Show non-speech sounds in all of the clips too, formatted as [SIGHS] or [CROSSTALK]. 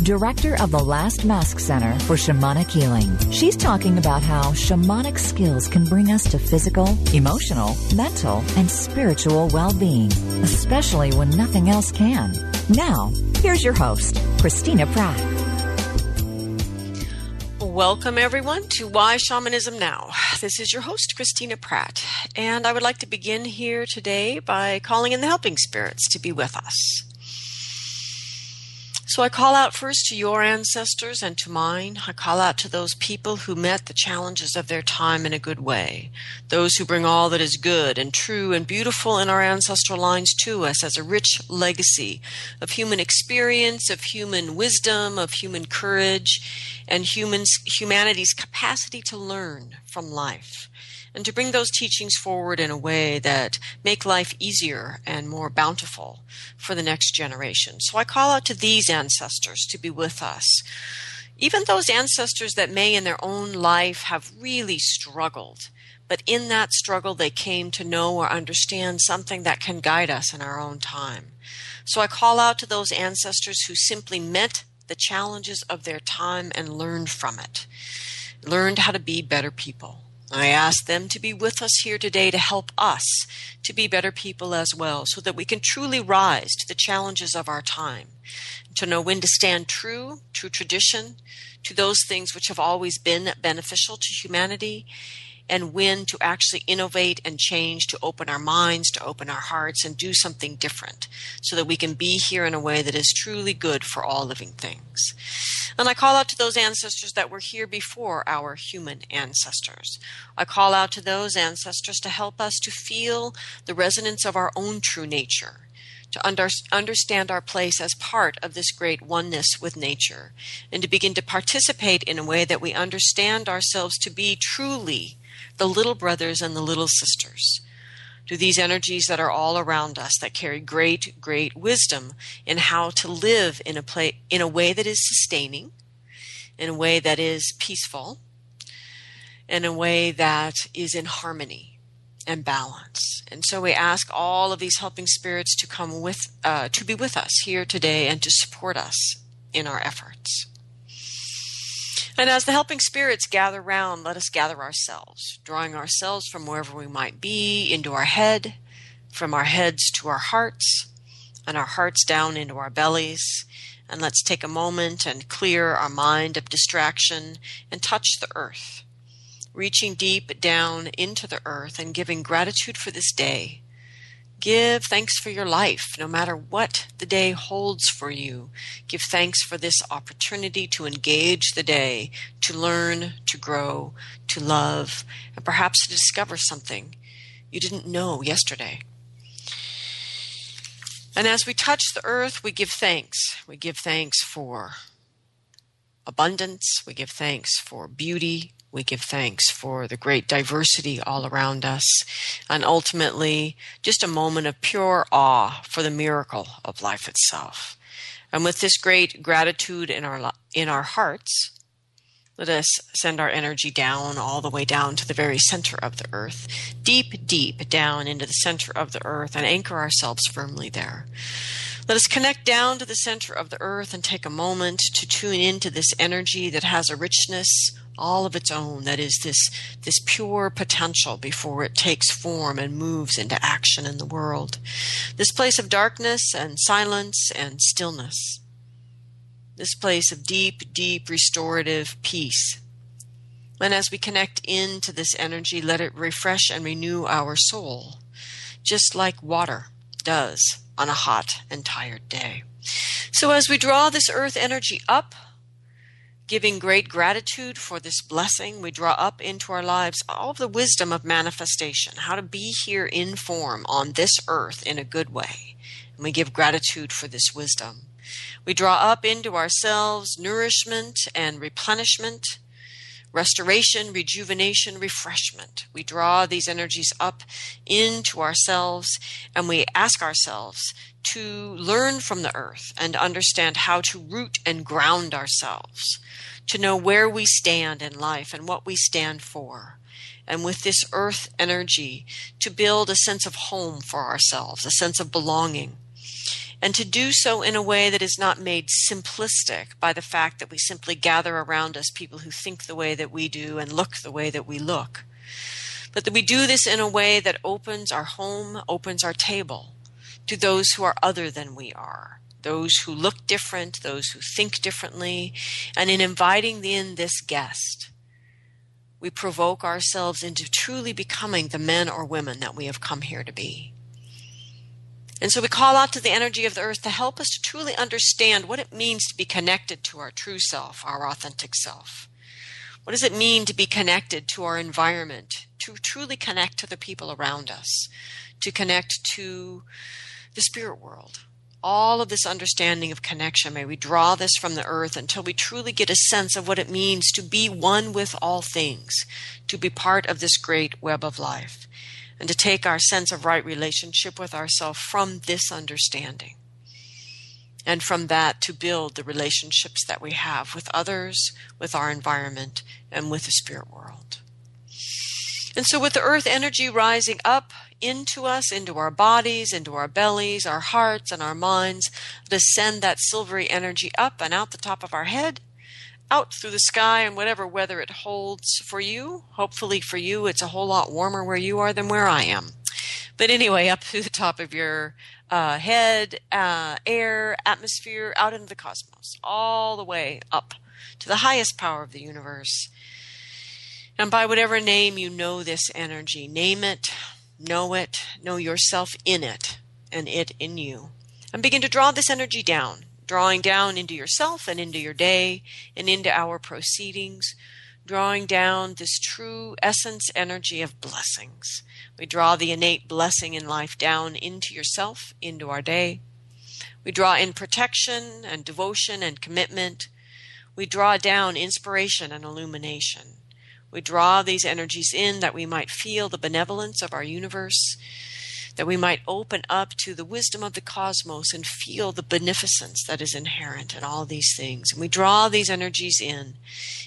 director of the Last Mask Center for Shamanic Healing. She's talking about how shamanic skills can bring us to physical, emotional, mental, and spiritual well being, especially when nothing else can. Now, here's your host, Christina Pratt. Welcome, everyone, to Why Shamanism Now. This is your host, Christina Pratt, and I would like to begin here today by calling in the helping spirits to be with us. So I call out first to your ancestors and to mine. I call out to those people who met the challenges of their time in a good way, those who bring all that is good and true and beautiful in our ancestral lines to us as a rich legacy of human experience, of human wisdom, of human courage, and humans, humanity's capacity to learn from life and to bring those teachings forward in a way that make life easier and more bountiful for the next generation. So I call out to these ancestors to be with us. Even those ancestors that may in their own life have really struggled, but in that struggle they came to know or understand something that can guide us in our own time. So I call out to those ancestors who simply met the challenges of their time and learned from it, learned how to be better people I ask them to be with us here today to help us to be better people as well, so that we can truly rise to the challenges of our time, to know when to stand true to tradition, to those things which have always been beneficial to humanity, and when to actually innovate and change, to open our minds, to open our hearts, and do something different so that we can be here in a way that is truly good for all living things. And I call out to those ancestors that were here before our human ancestors. I call out to those ancestors to help us to feel the resonance of our own true nature to under, understand our place as part of this great oneness with nature, and to begin to participate in a way that we understand ourselves to be truly the little brothers and the little sisters, to these energies that are all around us that carry great, great wisdom in how to live in a play, in a way that is sustaining, in a way that is peaceful, in a way that is in harmony and balance. And so we ask all of these helping spirits to come with, uh, to be with us here today and to support us in our efforts. And as the helping spirits gather round, let us gather ourselves, drawing ourselves from wherever we might be into our head, from our heads to our hearts, and our hearts down into our bellies. And let's take a moment and clear our mind of distraction and touch the earth, reaching deep down into the earth and giving gratitude for this day Give thanks for your life, no matter what the day holds for you. Give thanks for this opportunity to engage the day, to learn, to grow, to love, and perhaps to discover something you didn't know yesterday. And as we touch the earth, we give thanks. We give thanks for abundance. We give thanks for beauty. We give thanks for the great diversity all around us, and ultimately, just a moment of pure awe for the miracle of life itself. And with this great gratitude in our in our hearts, let us send our energy down all the way down to the very center of the earth, deep, deep down into the center of the earth, and anchor ourselves firmly there. Let us connect down to the center of the earth and take a moment to tune into this energy that has a richness all of its own that is this this pure potential before it takes form and moves into action in the world. This place of darkness and silence and stillness. This place of deep deep restorative peace. And as we connect into this energy let it refresh and renew our soul just like water does on a hot and tired day. So as we draw this earth energy up giving great gratitude for this blessing, we draw up into our lives all of the wisdom of manifestation, how to be here in form on this earth in a good way. And we give gratitude for this wisdom. We draw up into ourselves nourishment and replenishment, restoration, rejuvenation, refreshment. We draw these energies up into ourselves and we ask ourselves to learn from the earth and understand how to root and ground ourselves, to know where we stand in life and what we stand for. And with this earth energy, to build a sense of home for ourselves, a sense of belonging, and to do so in a way that is not made simplistic by the fact that we simply gather around us people who think the way that we do and look the way that we look. But that we do this in a way that opens our home, opens our table to those who are other than we are, those who look different, those who think differently. And in inviting in this guest, we provoke ourselves into truly becoming the men or women that we have come here to be. And so we call out to the energy of the earth to help us to truly understand what it means to be connected to our true self, our authentic self. What does it mean to be connected to our environment, to truly connect to the people around us, to connect to the spirit world? All of this understanding of connection, may we draw this from the earth until we truly get a sense of what it means to be one with all things, to be part of this great web of life and to take our sense of right relationship with ourselves from this understanding. And from that to build the relationships that we have with others, with our environment, and with the spirit world. And so, with the earth energy rising up into us, into our bodies, into our bellies, our hearts, and our minds, to send that silvery energy up and out the top of our head out through the sky and whatever weather it holds for you. Hopefully, for you, it's a whole lot warmer where you are than where I am. But anyway, up through the top of your uh, head, uh, air, atmosphere, out into the cosmos, all the way up to the highest power of the universe. And by whatever name you know this energy, name it, know it, know yourself in it, and it in you. And begin to draw this energy down drawing down into yourself and into your day and into our proceedings, drawing down this true essence energy of blessings. We draw the innate blessing in life down into yourself, into our day. We draw in protection and devotion and commitment. We draw down inspiration and illumination. We draw these energies in that we might feel the benevolence of our universe, that we might open up to the wisdom of the cosmos and feel the beneficence that is inherent in all these things. And we draw these energies in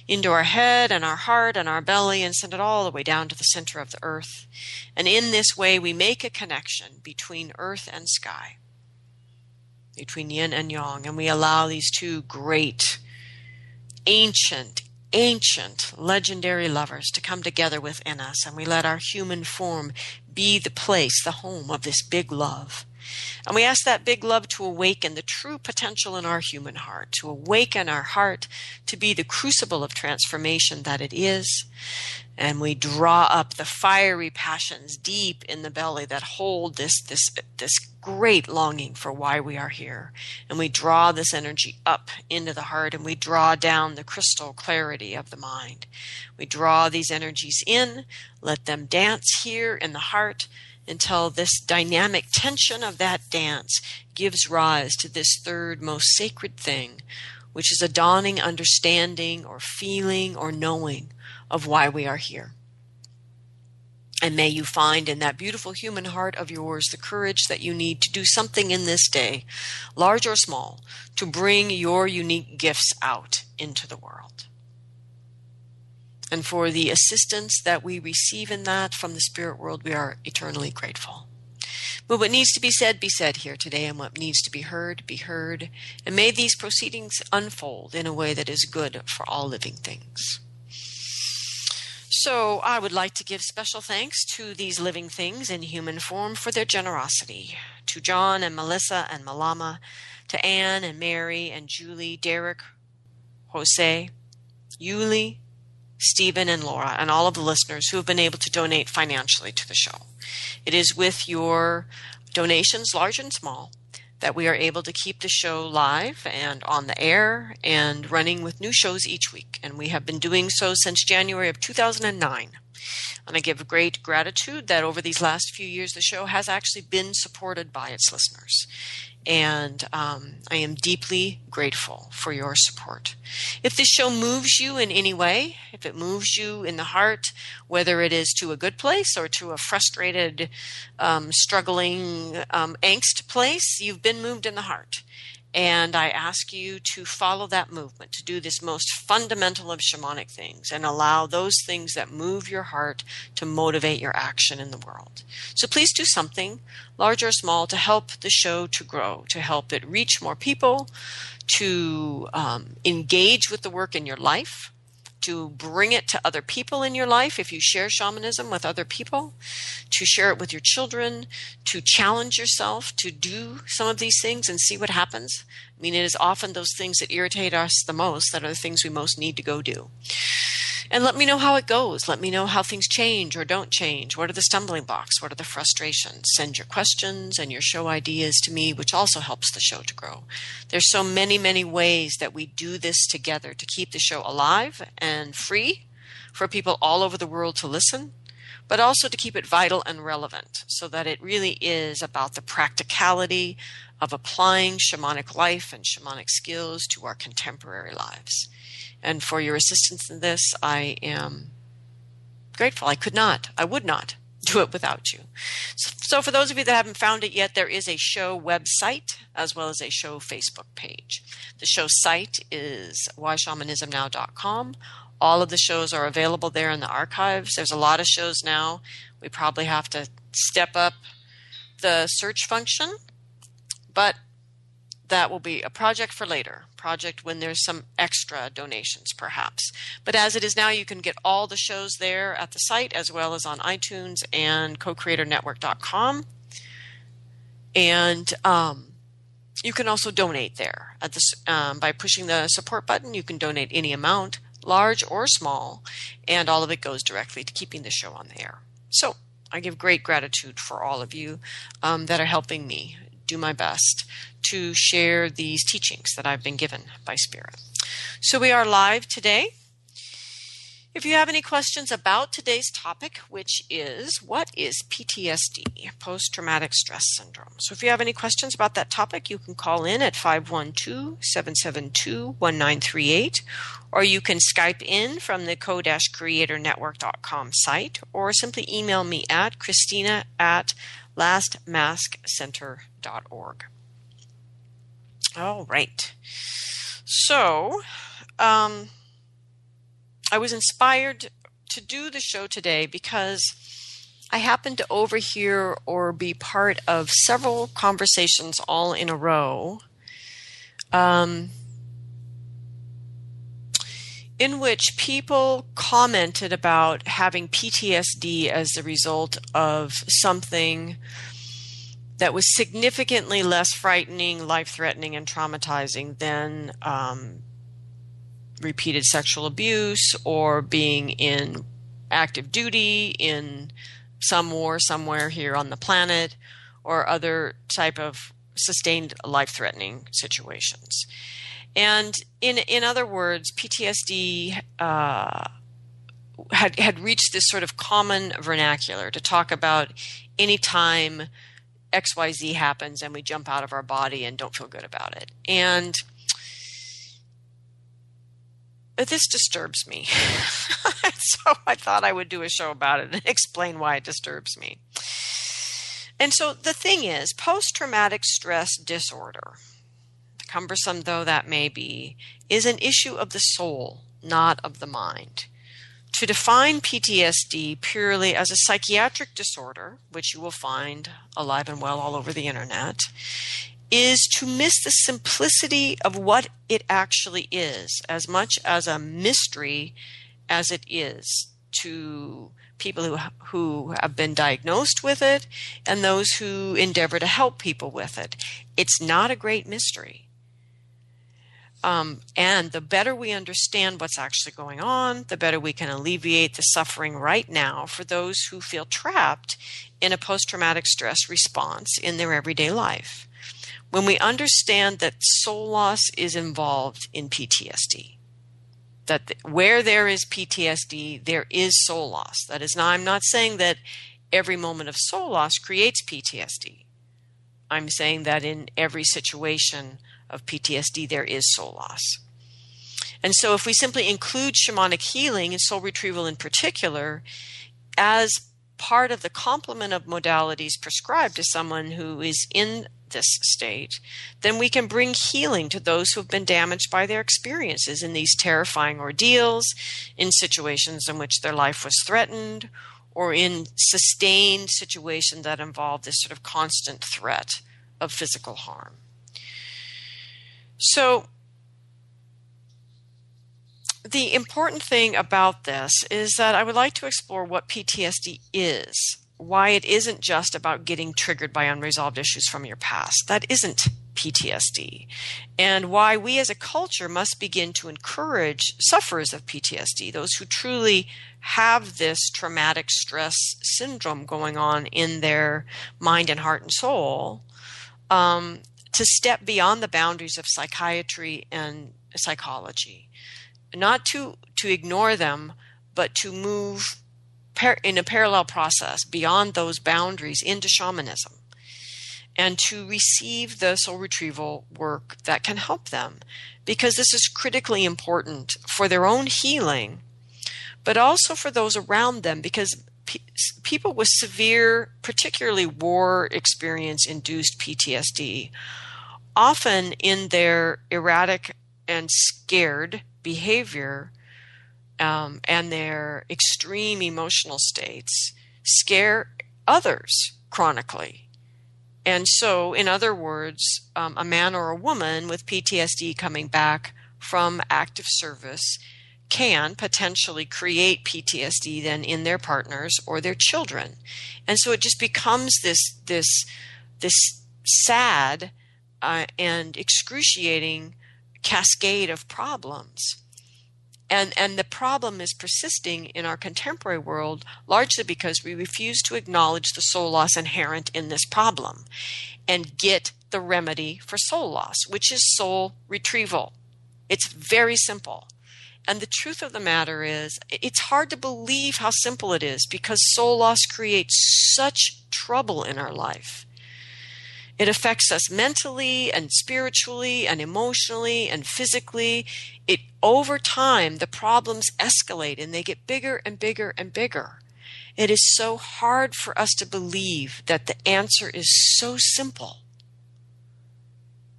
into our head and our heart and our belly and send it all the way down to the center of the earth. And in this way, we make a connection between earth and sky, between yin and yang, and we allow these two great, ancient, ancient, legendary lovers to come together within us, and we let our human form be the place, the home of this big love. And we ask that big love to awaken the true potential in our human heart, to awaken our heart to be the crucible of transformation that it is. And we draw up the fiery passions deep in the belly that hold this, this, this great longing for why we are here. And we draw this energy up into the heart and we draw down the crystal clarity of the mind. We draw these energies in, let them dance here in the heart until this dynamic tension of that dance gives rise to this third most sacred thing, which is a dawning understanding or feeling or knowing of why we are here. And may you find in that beautiful human heart of yours the courage that you need to do something in this day, large or small, to bring your unique gifts out into the world. And for the assistance that we receive in that from the spirit world, we are eternally grateful. But what needs to be said, be said here today, and what needs to be heard, be heard. And may these proceedings unfold in a way that is good for all living things. So I would like to give special thanks to these living things in human form for their generosity. To John and Melissa and Malama, to Anne and Mary and Julie, Derek, Jose, Yuli, Stephen and Laura, and all of the listeners who have been able to donate financially to the show. It is with your donations, large and small, that we are able to keep the show live and on the air and running with new shows each week. And we have been doing so since January of 2009. And I give great gratitude that over these last few years, the show has actually been supported by its listeners. And um, I am deeply grateful for your support. If this show moves you in any way, if it moves you in the heart, whether it is to a good place or to a frustrated, um, struggling, um, angst place, you've been moved in the heart. And I ask you to follow that movement, to do this most fundamental of shamanic things and allow those things that move your heart to motivate your action in the world. So please do something, large or small, to help the show to grow, to help it reach more people, to um, engage with the work in your life to bring it to other people in your life if you share shamanism with other people, to share it with your children, to challenge yourself to do some of these things and see what happens. I mean, it is often those things that irritate us the most that are the things we most need to go do and let me know how it goes. Let me know how things change or don't change. What are the stumbling blocks? What are the frustrations? Send your questions and your show ideas to me, which also helps the show to grow. There's so many, many ways that we do this together to keep the show alive and free for people all over the world to listen, but also to keep it vital and relevant so that it really is about the practicality of applying shamanic life and shamanic skills to our contemporary lives and for your assistance in this. I am grateful. I could not, I would not [LAUGHS] do it without you. So, for those of you that haven't found it yet, there is a show website as well as a show Facebook page. The show site is whyshamanismnow.com. All of the shows are available there in the archives. There's a lot of shows now. We probably have to step up the search function, but that will be a project for later project when there's some extra donations, perhaps. But as it is now, you can get all the shows there at the site as well as on iTunes and co-creatornetwork.com. And um, you can also donate there at this um, by pushing the support button. You can donate any amount, large or small, and all of it goes directly to keeping the show on the air. So I give great gratitude for all of you um, that are helping me do my best to share these teachings that I've been given by Spirit. So we are live today. If you have any questions about today's topic, which is what is PTSD, post traumatic stress syndrome? So if you have any questions about that topic, you can call in at 512 772 1938, or you can Skype in from the co creatornetwork.com site, or simply email me at Christina at lastmaskcenter.org. All right. So, um, I was inspired to do the show today because I happened to overhear or be part of several conversations all in a row. Um, in which people commented about having PTSD as a result of something that was significantly less frightening, life threatening, and traumatizing than um, repeated sexual abuse or being in active duty in some war somewhere here on the planet or other type of sustained life threatening situations. And in in other words, PTSD uh, had had reached this sort of common vernacular to talk about any time X Y Z happens and we jump out of our body and don't feel good about it. And this disturbs me. [LAUGHS] so I thought I would do a show about it and [LAUGHS] explain why it disturbs me. And so the thing is, post traumatic stress disorder cumbersome though that may be, is an issue of the soul, not of the mind. To define PTSD purely as a psychiatric disorder, which you will find alive and well all over the internet, is to miss the simplicity of what it actually is, as much as a mystery as it is to people who who have been diagnosed with it and those who endeavor to help people with it. It's not a great mystery. Um, and the better we understand what's actually going on, the better we can alleviate the suffering right now for those who feel trapped in a post traumatic stress response in their everyday life. When we understand that soul loss is involved in PTSD, that th- where there is PTSD, there is soul loss. That is, now I'm not saying that every moment of soul loss creates PTSD. I'm saying that in every situation of PTSD, there is soul loss. And so, if we simply include shamanic healing and soul retrieval in particular as part of the complement of modalities prescribed to someone who is in this state, then we can bring healing to those who have been damaged by their experiences in these terrifying ordeals, in situations in which their life was threatened, or in sustained situations that involve this sort of constant threat of physical harm. So, the important thing about this is that I would like to explore what PTSD is, why it isn't just about getting triggered by unresolved issues from your past. That isn't PTSD, and why we as a culture must begin to encourage sufferers of PTSD, those who truly have this traumatic stress syndrome going on in their mind and heart and soul, um, to step beyond the boundaries of psychiatry and psychology. Not to to ignore them, but to move par- in a parallel process beyond those boundaries into shamanism, and to receive the soul retrieval work that can help them, because this is critically important for their own healing, but also for those around them, because people with severe, particularly war experience induced PTSD, often in their erratic and scared behavior um, and their extreme emotional states scare others chronically. And so, in other words, um, a man or a woman with PTSD coming back from active service can potentially create PTSD then in their partners or their children. And so it just becomes this this this sad uh, and excruciating cascade of problems. And, and the problem is persisting in our contemporary world largely because we refuse to acknowledge the soul loss inherent in this problem and get the remedy for soul loss, which is soul retrieval. It's very simple. And the truth of the matter is, it's hard to believe how simple it is because soul loss creates such trouble in our life. It affects us mentally and spiritually and emotionally and physically. It over time the problems escalate and they get bigger and bigger and bigger. It is so hard for us to believe that the answer is so simple.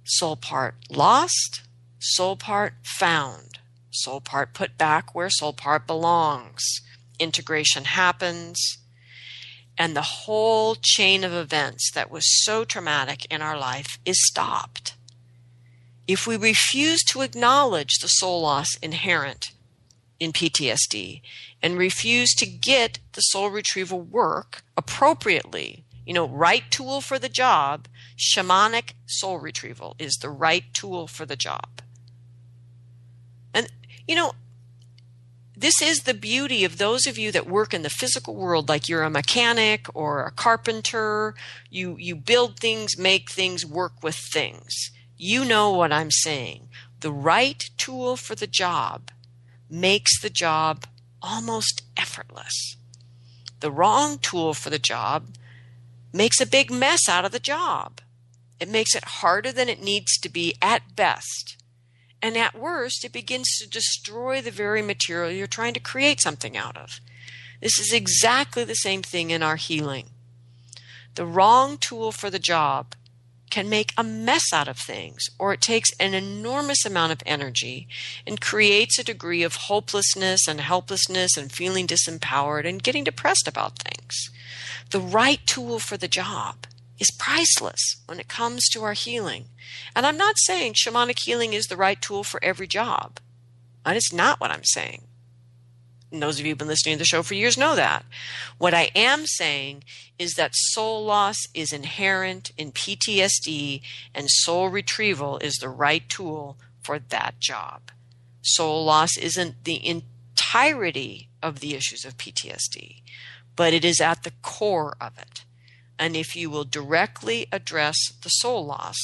Soul part lost, soul part found, soul part put back where soul part belongs. Integration happens and the whole chain of events that was so traumatic in our life is stopped. If we refuse to acknowledge the soul loss inherent in PTSD and refuse to get the soul retrieval work appropriately, you know, right tool for the job, shamanic soul retrieval is the right tool for the job. And, you know, this is the beauty of those of you that work in the physical world like you're a mechanic or a carpenter. You you build things make things work with things. You know what i'm saying. The right tool for the job makes the job almost effortless. The wrong tool for the job makes a big mess out of the job. It makes it harder than it needs to be at best and at worst, it begins to destroy the very material you're trying to create something out of. This is exactly the same thing in our healing. The wrong tool for the job can make a mess out of things, or it takes an enormous amount of energy and creates a degree of hopelessness and helplessness and feeling disempowered and getting depressed about things. The right tool for the job is priceless when it comes to our healing. And I'm not saying shamanic healing is the right tool for every job. That is not what I'm saying. And those of you who've been listening to the show for years know that. What I am saying is that soul loss is inherent in PTSD, and soul retrieval is the right tool for that job. Soul loss isn't the entirety of the issues of PTSD, but it is at the core of it. And if you will directly address the soul loss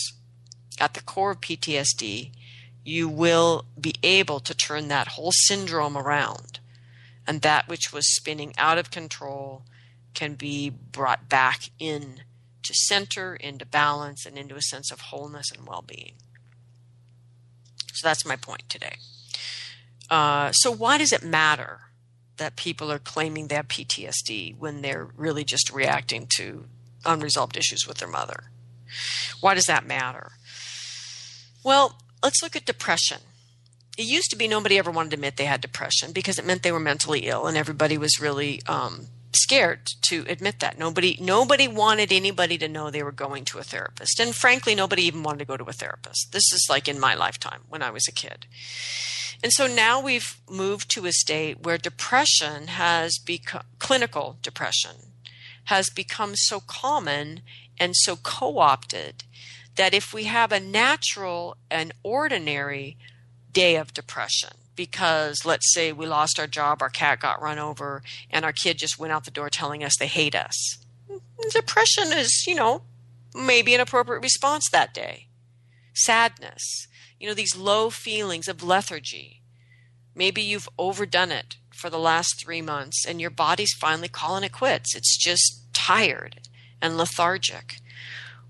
at the core of PTSD, you will be able to turn that whole syndrome around. And that which was spinning out of control can be brought back in to center, into balance, and into a sense of wholeness and well being. So that's my point today. Uh, so, why does it matter that people are claiming they have PTSD when they're really just reacting to unresolved issues with their mother? Why does that matter? Well, let's look at depression. It used to be nobody ever wanted to admit they had depression because it meant they were mentally ill, and everybody was really um, scared to admit that. Nobody nobody wanted anybody to know they were going to a therapist. And frankly, nobody even wanted to go to a therapist. This is like in my lifetime when I was a kid. And so now we've moved to a state where depression has become clinical depression has become so common and so co-opted that if we have a natural and ordinary day of depression because let's say we lost our job, our cat got run over, and our kid just went out the door telling us they hate us. Depression is, you know, maybe an appropriate response that day. Sadness, you know, these low feelings of lethargy. Maybe you've overdone it for the last three months and your body's finally calling it quits. It's just tired and lethargic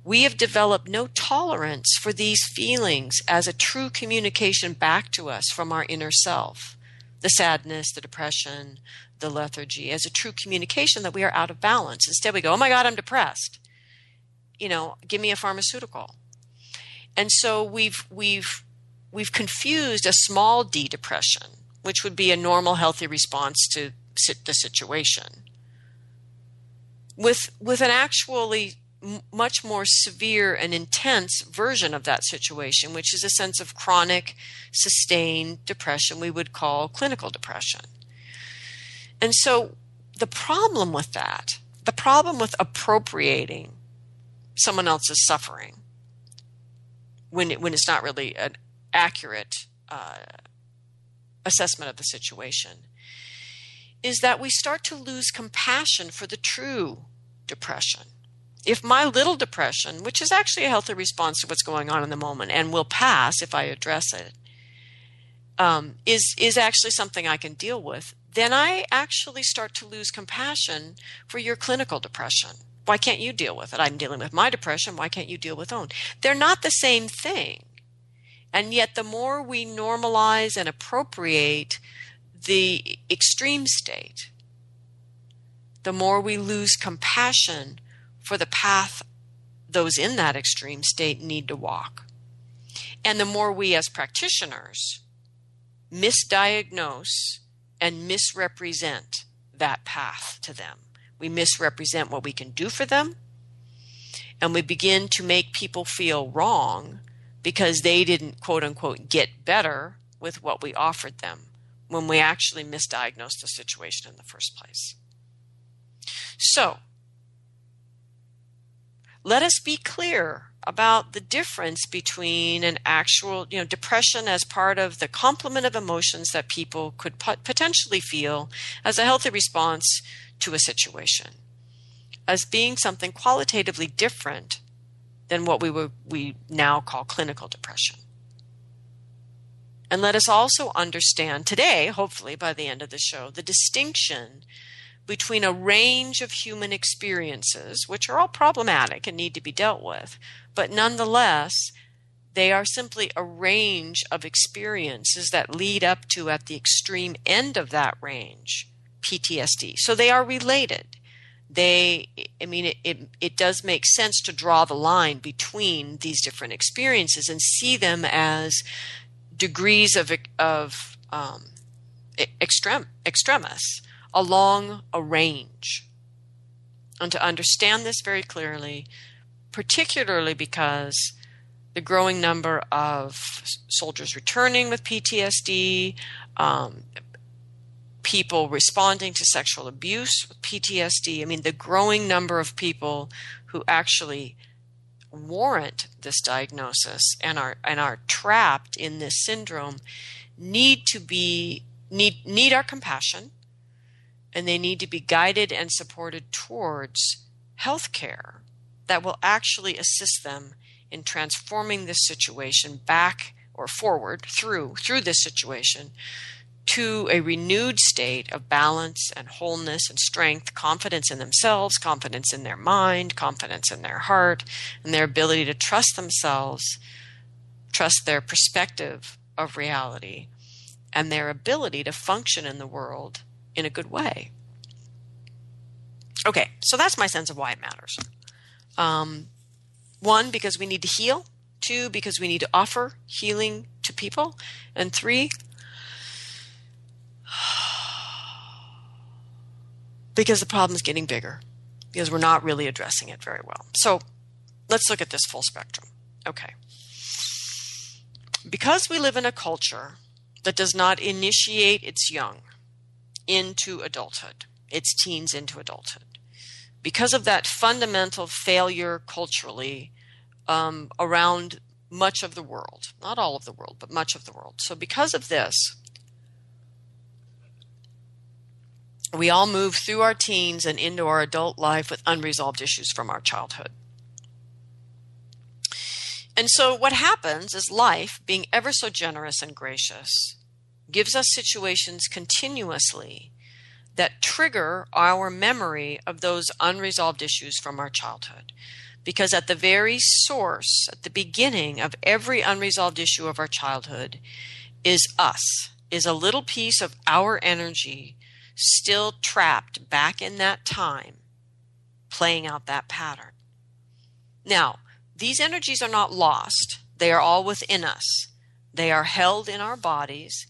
we have developed no tolerance for these feelings as a true communication back to us from our inner self the sadness, the depression, the lethargy, as a true communication that we are out of balance. Instead, we go, Oh my God, I'm depressed. You know, give me a pharmaceutical. And so we've, we've, we've confused a small d depression, which would be a normal, healthy response to the situation, with, with an actually much more severe and intense version of that situation, which is a sense of chronic, sustained depression we would call clinical depression. And so the problem with that, the problem with appropriating someone else's suffering when, it, when it's not really an accurate uh, assessment of the situation, is that we start to lose compassion for the true depression if my little depression, which is actually a healthy response to what's going on in the moment and will pass if I address it, um, is is actually something I can deal with, then I actually start to lose compassion for your clinical depression. Why can't you deal with it? I'm dealing with my depression. Why can't you deal with own? They're not the same thing. And yet, the more we normalize and appropriate the extreme state, the more we lose compassion for the path those in that extreme state need to walk. And the more we as practitioners misdiagnose and misrepresent that path to them, we misrepresent what we can do for them, and we begin to make people feel wrong because they didn't quote unquote get better with what we offered them when we actually misdiagnosed the situation in the first place. So, let us be clear about the difference between an actual, you know, depression as part of the complement of emotions that people could potentially feel as a healthy response to a situation, as being something qualitatively different than what we we now call clinical depression. And let us also understand today, hopefully by the end of the show, the distinction between a range of human experiences, which are all problematic and need to be dealt with, but nonetheless, they are simply a range of experiences that lead up to, at the extreme end of that range, PTSD. So they are related. They, I mean, it, it, it does make sense to draw the line between these different experiences and see them as degrees of, of um, extrem, extremis along a range. And to understand this very clearly, particularly because the growing number of soldiers returning with PTSD, um, people responding to sexual abuse with PTSD. I mean, the growing number of people who actually warrant this diagnosis and are and are trapped in this syndrome need to be need need our compassion and they need to be guided and supported towards health care that will actually assist them in transforming this situation back or forward through through this situation to a renewed state of balance and wholeness and strength, confidence in themselves, confidence in their mind, confidence in their heart, and their ability to trust themselves, trust their perspective of reality, and their ability to function in the world in a good way. Okay, so that's my sense of why it matters. Um, one, because we need to heal. Two, because we need to offer healing to people. And three, [SIGHS] because the problem is getting bigger, because we're not really addressing it very well. So let's look at this full spectrum. Okay. Because we live in a culture that does not initiate its young into adulthood, its teens into adulthood, because of that fundamental failure culturally um, around much of the world, not all of the world, but much of the world. So, because of this, we all move through our teens and into our adult life with unresolved issues from our childhood. And so, what happens is life, being ever so generous and gracious, gives us situations continuously that trigger our memory of those unresolved issues from our childhood. Because at the very source, at the beginning of every unresolved issue of our childhood, is us, is a little piece of our energy still trapped back in that time, playing out that pattern. Now, these energies are not lost, they are all within us. They are held in our bodies,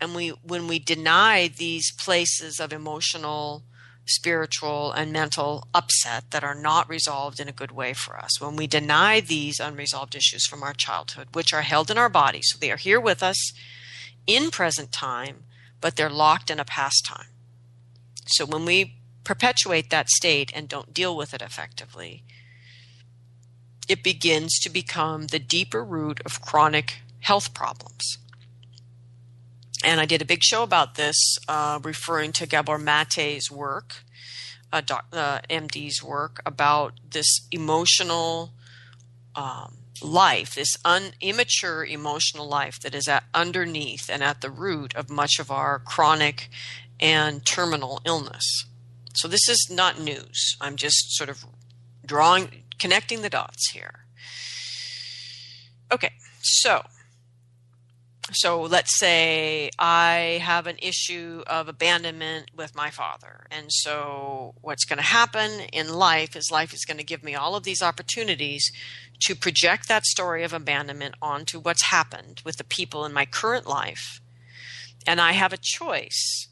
and we when we deny these places of emotional, spiritual, and mental upset that are not resolved in a good way for us, when we deny these unresolved issues from our childhood, which are held in our bodies, so they are here with us in present time, but they're locked in a past time. So when we perpetuate that state and don't deal with it effectively, it begins to become the deeper root of chronic health problems. And I did a big show about this, uh, referring to Gabor Mate's work, uh, doc, uh, MD's work, about this emotional um, life, this un- immature emotional life that is at underneath and at the root of much of our chronic and terminal illness. So this is not news. I'm just sort of drawing, connecting the dots here. Okay, so so let's say I have an issue of abandonment with my father. And so what's going to happen in life is life is going to give me all of these opportunities to project that story of abandonment onto what's happened with the people in my current life. And I have a choice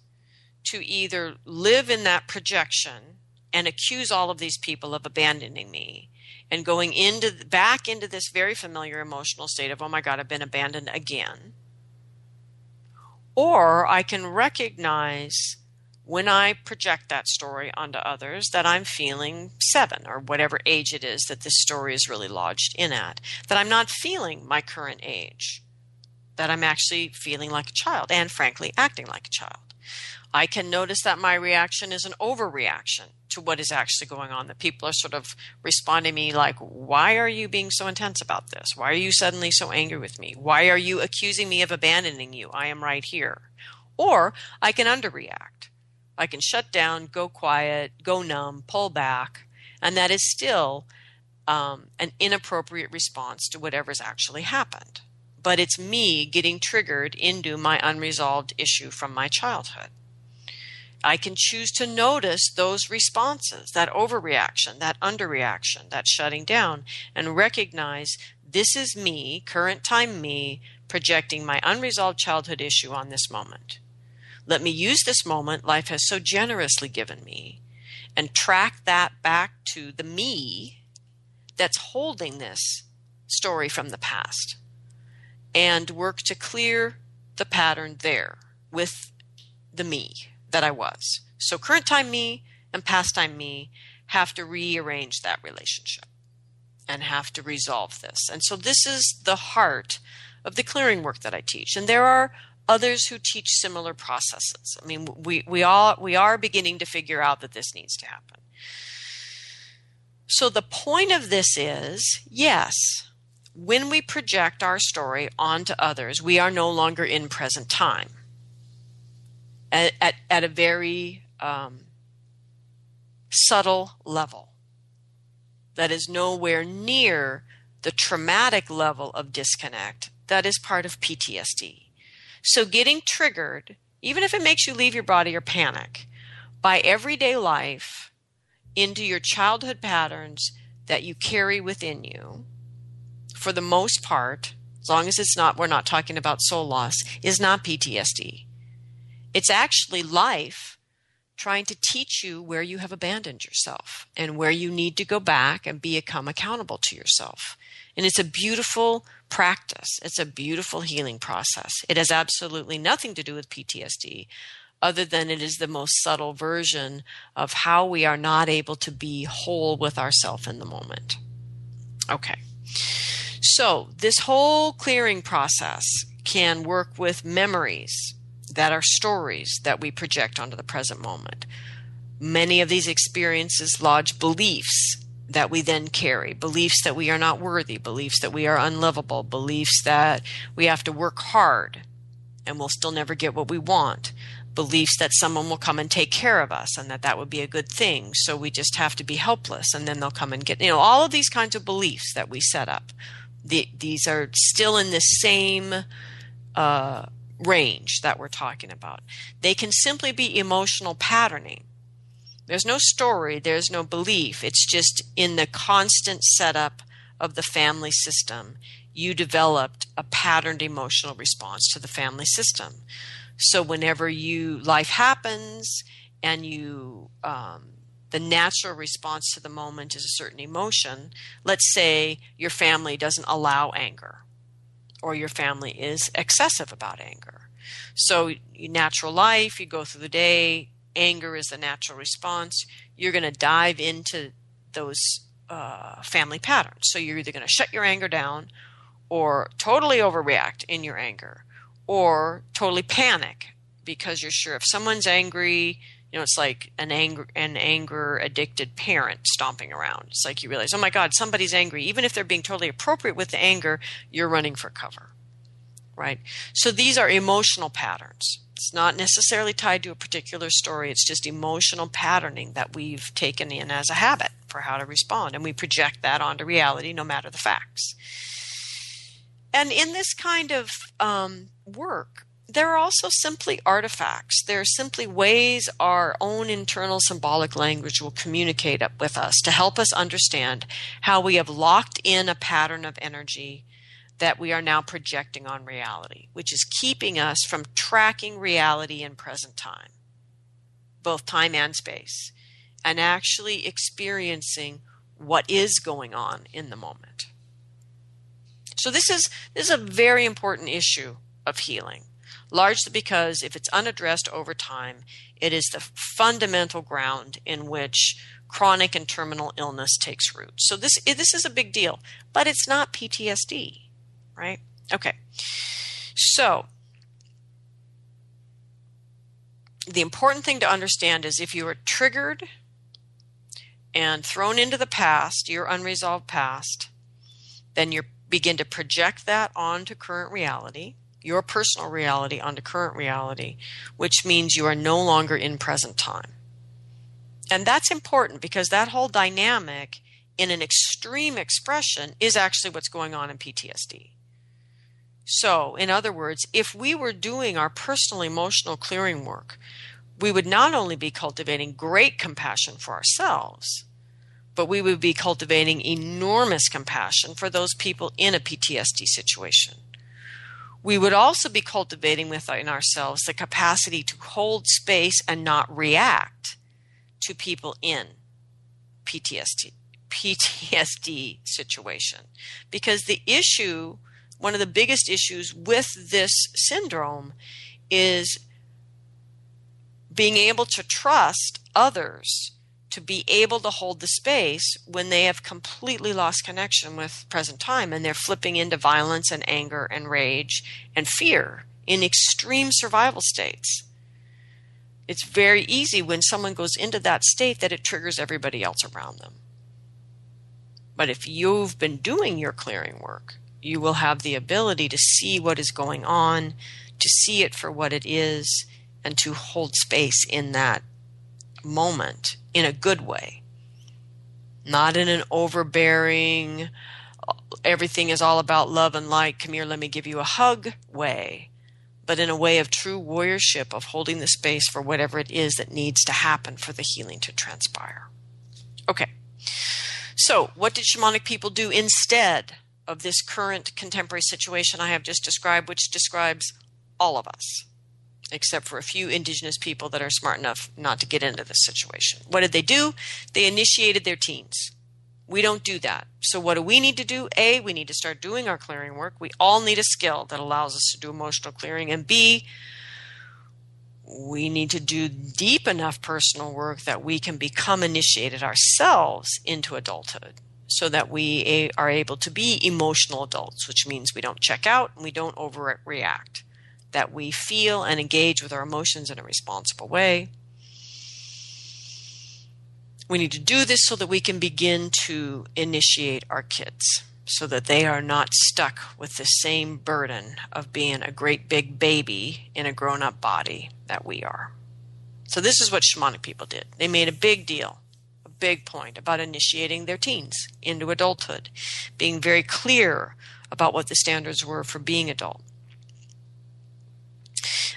to either live in that projection and accuse all of these people of abandoning me and going into back into this very familiar emotional state of oh my god i've been abandoned again or i can recognize when i project that story onto others that i'm feeling 7 or whatever age it is that this story is really lodged in at that i'm not feeling my current age that i'm actually feeling like a child and frankly acting like a child I can notice that my reaction is an overreaction to what is actually going on. That people are sort of responding to me like, why are you being so intense about this? Why are you suddenly so angry with me? Why are you accusing me of abandoning you? I am right here. Or I can underreact. I can shut down, go quiet, go numb, pull back, and that is still um, an inappropriate response to whatever's actually happened. But it's me getting triggered into my unresolved issue from my childhood. I can choose to notice those responses, that overreaction, that underreaction, that shutting down, and recognize this is me, current time me, projecting my unresolved childhood issue on this moment. Let me use this moment life has so generously given me and track that back to the me that's holding this story from the past and work to clear the pattern there with the me that I was. So current time me and past time me have to rearrange that relationship and have to resolve this. And so this is the heart of the clearing work that I teach. And there are others who teach similar processes. I mean, we, we all we are beginning to figure out that this needs to happen. So the point of this is, yes, when we project our story onto others, we are no longer in present time. At, at, at a very um, subtle level that is nowhere near the traumatic level of disconnect that is part of PTSD. So, getting triggered, even if it makes you leave your body or panic, by everyday life into your childhood patterns that you carry within you, for the most part, as long as it's not, we're not talking about soul loss, is not PTSD. It's actually life trying to teach you where you have abandoned yourself and where you need to go back and become accountable to yourself. And it's a beautiful practice. It's a beautiful healing process. It has absolutely nothing to do with PTSD, other than it is the most subtle version of how we are not able to be whole with ourselves in the moment. Okay. So, this whole clearing process can work with memories that are stories that we project onto the present moment. Many of these experiences lodge beliefs that we then carry beliefs that we are not worthy, beliefs that we are unlovable, beliefs that we have to work hard and we'll still never get what we want, beliefs that someone will come and take care of us and that that would be a good thing. So we just have to be helpless and then they'll come and get, you know, all of these kinds of beliefs that we set up. The, these are still in the same uh, range that we're talking about. They can simply be emotional patterning. There's no story, there's no belief. It's just in the constant setup of the family system, you developed a patterned emotional response to the family system. So whenever you life happens and you um, the natural response to the moment is a certain emotion. Let's say your family doesn't allow anger, or your family is excessive about anger. So, natural life, you go through the day, anger is the natural response. You're going to dive into those uh, family patterns. So, you're either going to shut your anger down or totally overreact in your anger or totally panic because you're sure if someone's angry, you know, it's like an anger an anger addicted parent stomping around. It's like you realize, oh my God, somebody's angry. Even if they're being totally appropriate with the anger, you're running for cover. Right? So these are emotional patterns. It's not necessarily tied to a particular story. It's just emotional patterning that we've taken in as a habit for how to respond. And we project that onto reality no matter the facts. And in this kind of um, work, there are also simply artifacts. There are simply ways our own internal symbolic language will communicate with us to help us understand how we have locked in a pattern of energy that we are now projecting on reality, which is keeping us from tracking reality in present time, both time and space, and actually experiencing what is going on in the moment. So this is this is a very important issue of healing largely because if it's unaddressed over time, it is the fundamental ground in which chronic and terminal illness takes root. So this this is a big deal, but it's not PTSD, right? Okay. So the important thing to understand is if you are triggered and thrown into the past, your unresolved past, then you begin to project that onto current reality your personal reality onto current reality, which means you are no longer in present time. And that's important because that whole dynamic in an extreme expression is actually what's going on in PTSD. So, in other words, if we were doing our personal emotional clearing work, we would not only be cultivating great compassion for ourselves, but we would be cultivating enormous compassion for those people in a PTSD situation we would also be cultivating within ourselves the capacity to hold space and not react to people in PTSD PTSD situation. Because the issue one of the biggest issues with this syndrome is being able to trust others to be able to hold the space when they have completely lost connection with present time and they're flipping into violence and anger and rage and fear in extreme survival states. It's very easy when someone goes into that state that it triggers everybody else around them. But if you've been doing your clearing work you will have the ability to see what is going on, to see it for what it is, and to hold space in that moment in a good way. Not in an overbearing, everything is all about love and light, come here, let me give you a hug way, but in a way of true warriorship, of holding the space for whatever it is that needs to happen for the healing to transpire. Okay. So, what did shamanic people do instead of this current contemporary situation I have just described, which describes all of us, except for a few indigenous people that are smart enough not to get into this situation? What did they do? They initiated their teens. We don't do that. So, what do we need to do? A, we need to start doing our clearing work. We all need a skill that allows us to do emotional clearing. And B, we need to do deep enough personal work that we can become initiated ourselves into adulthood so that we are able to be emotional adults, which means we don't check out and we don't overreact, that we feel and engage with our emotions in a responsible way. We need to do this so that we can begin to initiate our kids so that they are not stuck with the same burden of being a great big baby in a grown up body that we are. So, this is what shamanic people did. They made a big deal, a big point about initiating their teens into adulthood, being very clear about what the standards were for being adult.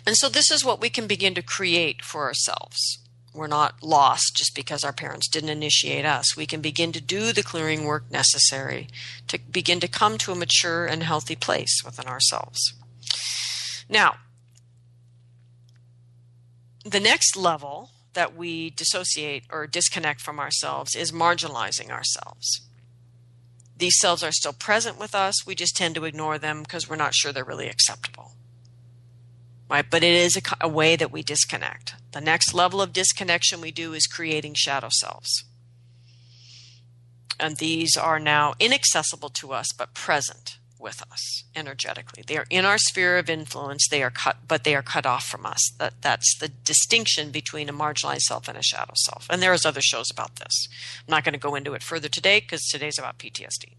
And so, this is what we can begin to create for ourselves we're not lost just because our parents didn't initiate us. We can begin to do the clearing work necessary to begin to come to a mature and healthy place within ourselves. Now, the next level that we dissociate or disconnect from ourselves is marginalizing ourselves. These selves are still present with us, we just tend to ignore them because we're not sure they're really acceptable right? But it is a, a, way that we disconnect. The next level of disconnection we do is creating shadow selves. And these are now inaccessible to us, but present with us energetically. They are in our sphere of influence. They are cut, but they are cut off from us. That that's the distinction between a marginalized self and a shadow self. And there is other shows about this. I'm not going to go into it further today because today's about PTSD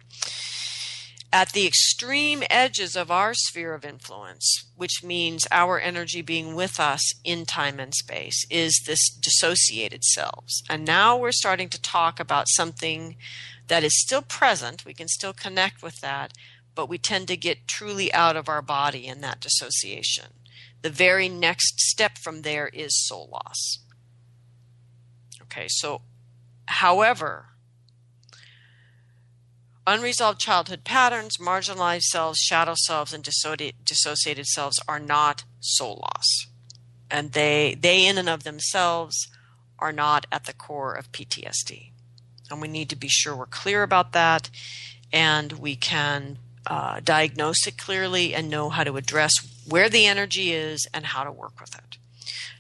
at the extreme edges of our sphere of influence, which means our energy being with us in time and space, is this dissociated selves. And now we're starting to talk about something that is still present. We can still connect with that, but we tend to get truly out of our body in that dissociation. The very next step from there is soul loss. Okay, so however, Unresolved childhood patterns, marginalized selves, shadow selves, and dissociated selves are not soul loss. And they, they in and of themselves are not at the core of PTSD. And we need to be sure we're clear about that and we can uh, diagnose it clearly and know how to address where the energy is and how to work with it.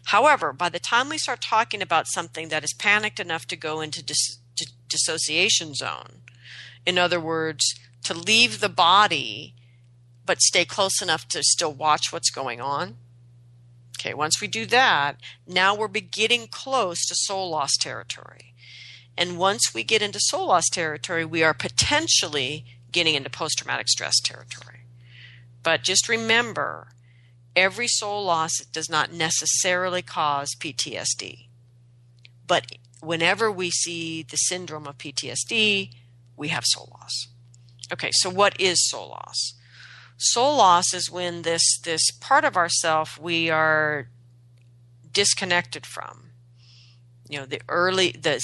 However, by the time we start talking about something that is panicked enough to go into dis- dissociation zone, in other words, to leave the body but stay close enough to still watch what's going on. Okay, once we do that, now we're beginning close to soul loss territory. And once we get into soul loss territory, we are potentially getting into post traumatic stress territory. But just remember, every soul loss does not necessarily cause PTSD. But whenever we see the syndrome of PTSD, we have soul loss. Okay, so what is soul loss? Soul loss is when this this part of ourself we are disconnected from. You know, the early the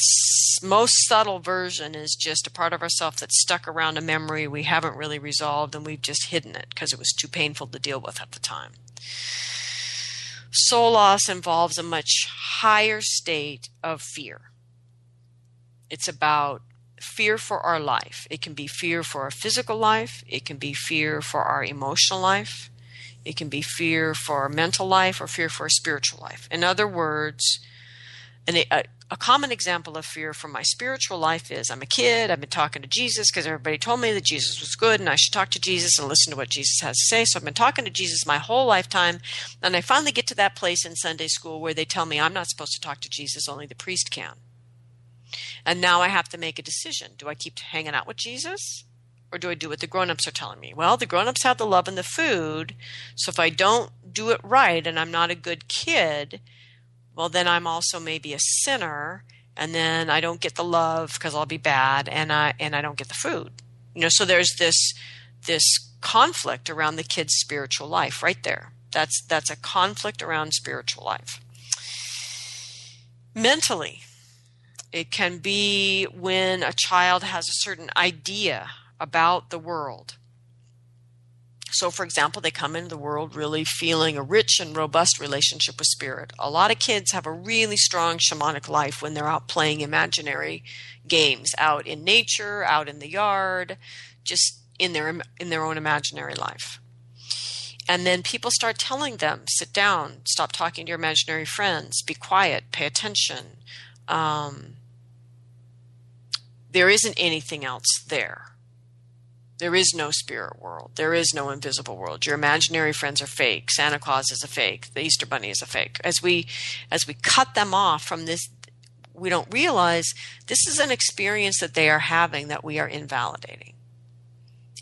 most subtle version is just a part of ourself that's stuck around a memory we haven't really resolved and we've just hidden it because it was too painful to deal with at the time. Soul loss involves a much higher state of fear. It's about fear for our life. It can be fear for our physical life, it can be fear for our emotional life, it can be fear for our mental life, or fear for our spiritual life. In other words, a, a common example of fear for my spiritual life is I'm a kid, I've been talking to Jesus because everybody told me that Jesus was good and I should talk to Jesus and listen to what Jesus has to say. So I've been talking to Jesus my whole lifetime. And I finally get to that place in Sunday school where they tell me I'm not supposed to talk to Jesus, only the priest can. And now I have to make a decision. Do I keep hanging out with Jesus or do I do what the grown-ups are telling me? Well, the grown-ups have the love and the food. So if I don't do it right and I'm not a good kid, well then I'm also maybe a sinner and then I don't get the love because I'll be bad and I and I don't get the food. You know, so there's this this conflict around the kid's spiritual life right there. That's that's a conflict around spiritual life. Mentally, it can be when a child has a certain idea about the world. So, for example, they come into the world really feeling a rich and robust relationship with spirit. A lot of kids have a really strong shamanic life when they're out playing imaginary games out in nature, out in the yard, just in their in their own imaginary life. And then people start telling them, sit down, stop talking to your imaginary friends, be quiet, pay attention. Um, there isn't anything else there. There is no spirit world. There is no invisible world. Your imaginary friends are fake. Santa Claus is a fake. The Easter Bunny is a fake. As we as we cut them off from this we don't realize this is an experience that they are having that we are invalidating.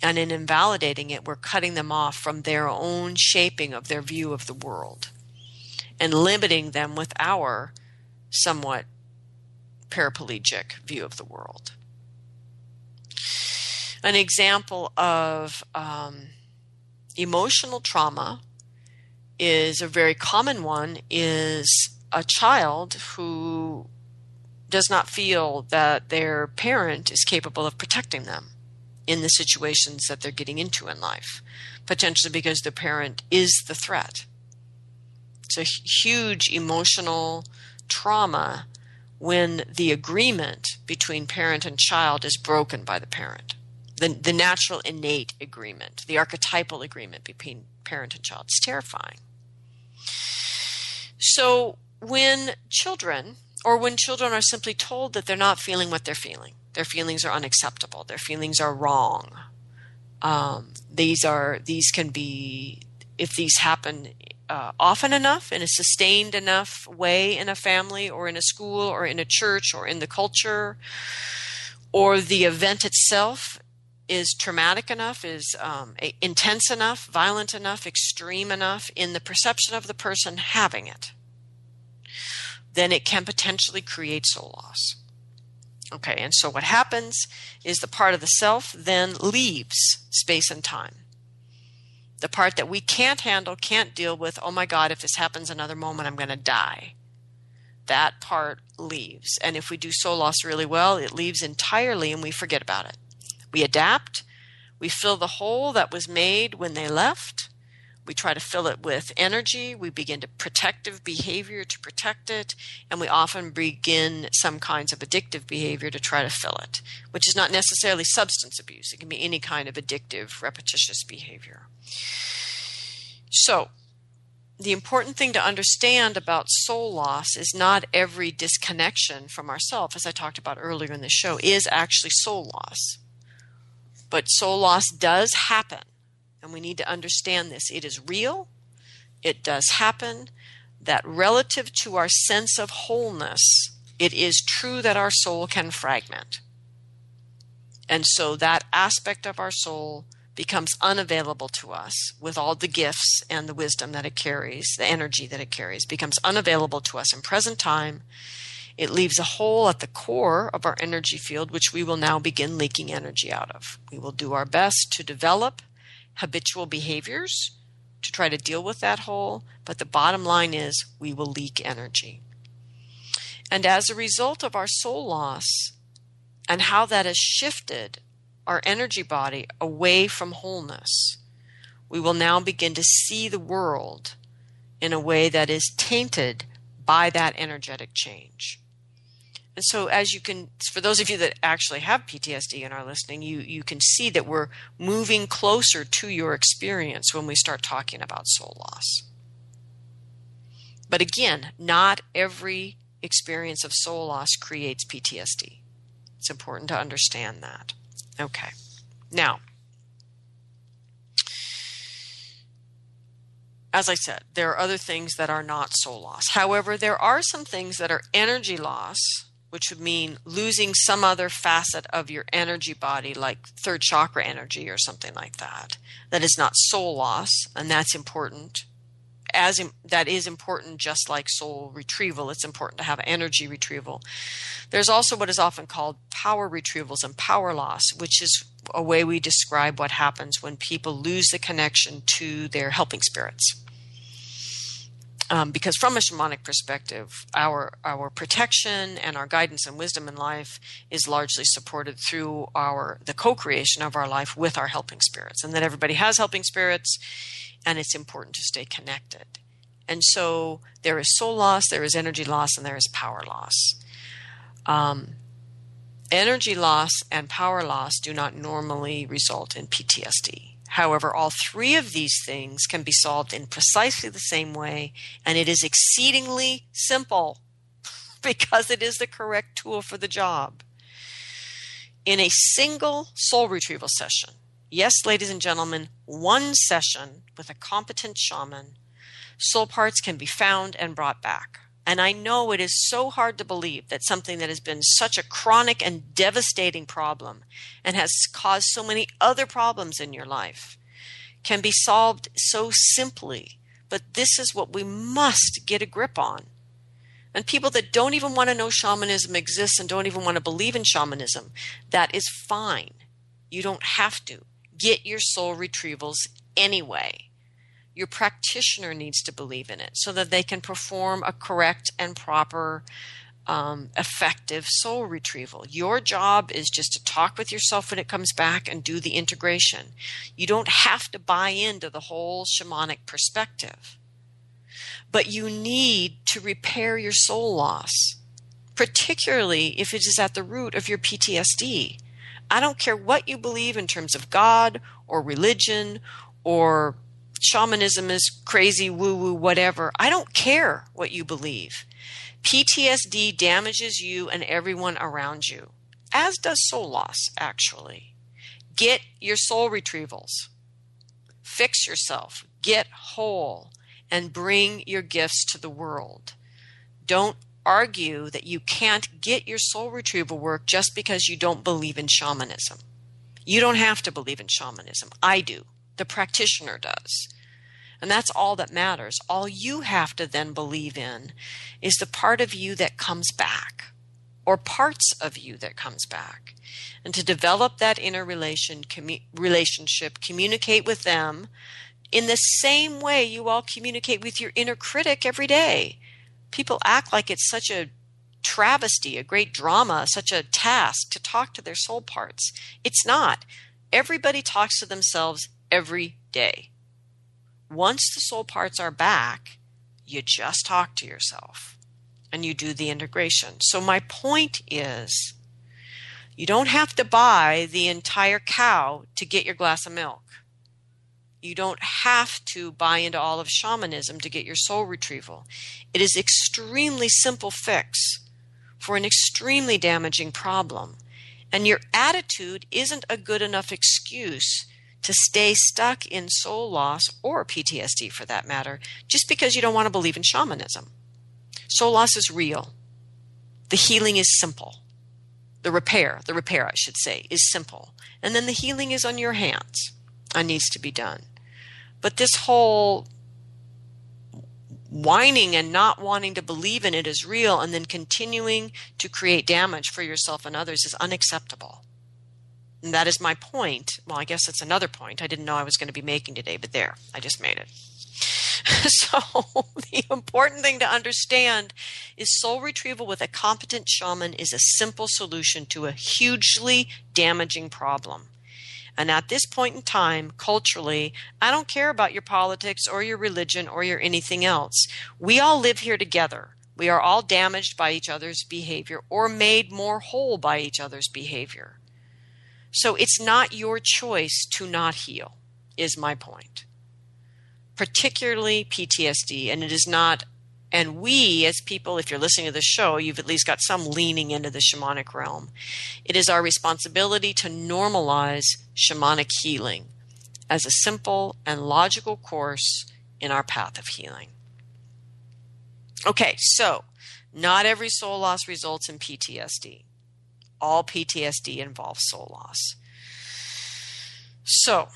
And in invalidating it, we're cutting them off from their own shaping of their view of the world and limiting them with our somewhat paraplegic view of the world. An example of um, emotional trauma is a very common one is a child who does not feel that their parent is capable of protecting them in the situations that they're getting into in life, potentially because the parent is the threat. It's a huge emotional trauma when the agreement between parent and child is broken by the parent. The, the natural innate agreement, the archetypal agreement between parent and child. It's terrifying. So when children, or when children are simply told that they're not feeling what they're feeling, their feelings are unacceptable. Their feelings are wrong. Um, these are these can be if these happen uh, often enough in a sustained enough way in a family or in a school or in a church or in the culture, or the event itself is traumatic enough, is um, intense enough, violent enough, extreme enough in the perception of the person having it, then it can potentially create soul loss. Okay, and so what happens is the part of the self then leaves space and time. The part that we can't handle, can't deal with, oh my God, if this happens another moment, I'm going to die. That part leaves. And if we do soul loss really well, it leaves entirely and we forget about it. We adapt, we fill the hole that was made when they left, we try to fill it with energy. We begin to protective behavior to protect it. And we often begin some kinds of addictive behavior to try to fill it, which is not necessarily substance abuse. It can be any kind of addictive, repetitious behavior. So, the important thing to understand about soul loss is not every disconnection from ourself, as I talked about earlier in the show, is actually soul loss. But soul loss does happen and we need to understand this. It is real, it does happen, that relative to our sense of wholeness, it is true that our soul can fragment. And so that aspect of our soul becomes unavailable to us with all the gifts and the wisdom that it carries, the energy that it carries, becomes unavailable to us in present time. It leaves a hole at the core of our energy field, which we will now begin leaking energy out of. We will do our best to develop habitual behaviors to try to deal with that hole, but the bottom line is we will leak energy. And as a result of our soul loss and how that has shifted our energy body away from wholeness, we will now begin to see the world in a way that is tainted by that energetic change. And so, as you can, for those of you that actually have PTSD and are listening, you, you can see that we're moving closer to your experience when we start talking about soul loss. But again, not every experience of soul loss creates PTSD. It's important to understand that. Okay. Now, as I said, there are other things that are not soul loss. However, there are some things that are energy loss which would mean losing some other facet of your energy body, like third chakra energy or something like that. That is not soul loss, and that's important. As that is important, just like soul retrieval, it's important to have energy retrieval. There's also what is often called power retrievals and power loss, which is a way we describe what happens when people lose the connection to their helping spirits. Um, because from a shamanic perspective, our our protection and our guidance and wisdom in life is largely supported through our the co-creation of our life with our helping spirits, and that everybody has helping spirits, and it's important to stay connected. And so there is soul loss, there is energy loss, and there is power loss. Um, energy loss and power loss do not normally result in PTSD. However, all three of these things can be solved in precisely the same way, and it is exceedingly simple [LAUGHS] because it is the correct tool for the job. In a single soul retrieval session, yes, ladies and gentlemen, one session with a competent shaman, soul parts can be found and brought back. And I know it is so hard to believe that something that has been such a chronic and devastating problem and has caused so many other problems in your life can be solved so simply. But this is what we must get a grip on. And people that don't even want to know shamanism exists and don't even want to believe in shamanism, that is fine. You don't have to. Get your soul retrievals anyway your practitioner needs to believe in it so that they can perform a correct and proper um, effective soul retrieval. Your job is just to talk with yourself when it comes back and do the integration. You don't have to buy into the whole shamanic perspective, but you need to repair your soul loss, particularly if it is at the root of your PTSD. I don't care what you believe in terms of God or religion or shamanism is crazy, woo woo, whatever. I don't care what you believe. PTSD damages you and everyone around you, as does soul loss, actually. Get your soul retrievals. Fix yourself. Get whole and bring your gifts to the world. Don't argue that you can't get your soul retrieval work just because you don't believe in shamanism. You don't have to believe in shamanism. I do the practitioner does. And that's all that matters. All you have to then believe in is the part of you that comes back or parts of you that comes back. And to develop that inner relation, commu- relationship, communicate with them in the same way you all communicate with your inner critic every day. People act like it's such a travesty, a great drama, such a task to talk to their soul parts. It's not. Everybody talks to themselves every day. Once the soul parts are back, you just talk to yourself and you do the integration. So, my point is you don't have to buy the entire cow to get your glass of milk. You don't have to buy into all of shamanism to get your soul retrieval. It is extremely simple fix for an extremely damaging problem. And your attitude isn't a good enough excuse to stay stuck in soul loss or PTSD for that matter, just because you don't want to believe in shamanism. Soul loss is real. The healing is simple. The repair, the repair, I should say, is simple. And then the healing is on your hands and needs to be done. But this whole whining and not wanting to believe in it is real and then continuing to create damage for yourself and others is unacceptable. And that is my point. Well, I guess that's another point I didn't know I was going to be making today, but there, I just made it. [LAUGHS] so, [LAUGHS] the important thing to understand is soul retrieval with a competent shaman is a simple solution to a hugely damaging problem. And at this point in time, culturally, I don't care about your politics or your religion or your anything else. We all live here together. We are all damaged by each other's behavior or made more whole by each other's behavior. So it's not your choice to not heal, is my point. Particularly PTSD, and it is not, and we as people, if you're listening to the show, you've at least got some leaning into the shamanic realm. It is our responsibility to normalize shamanic healing as a simple and logical course in our path of healing. Okay, so Not every soul loss results in PTSD. All PTSD involves soul loss. So,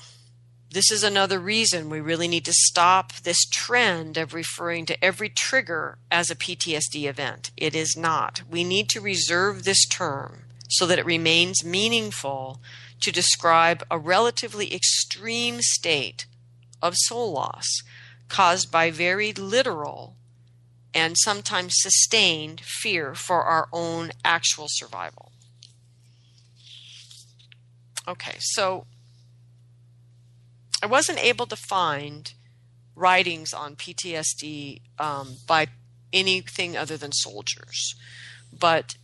this is another reason we really need to stop this trend of referring to every trigger as a PTSD event. It is not. We need to reserve this term so that it remains meaningful to describe a relatively extreme state of soul loss caused by very literal and sometimes sustained fear for our own actual survival. Okay, so I wasn't able to find writings on PTSD um, by anything other than soldiers, but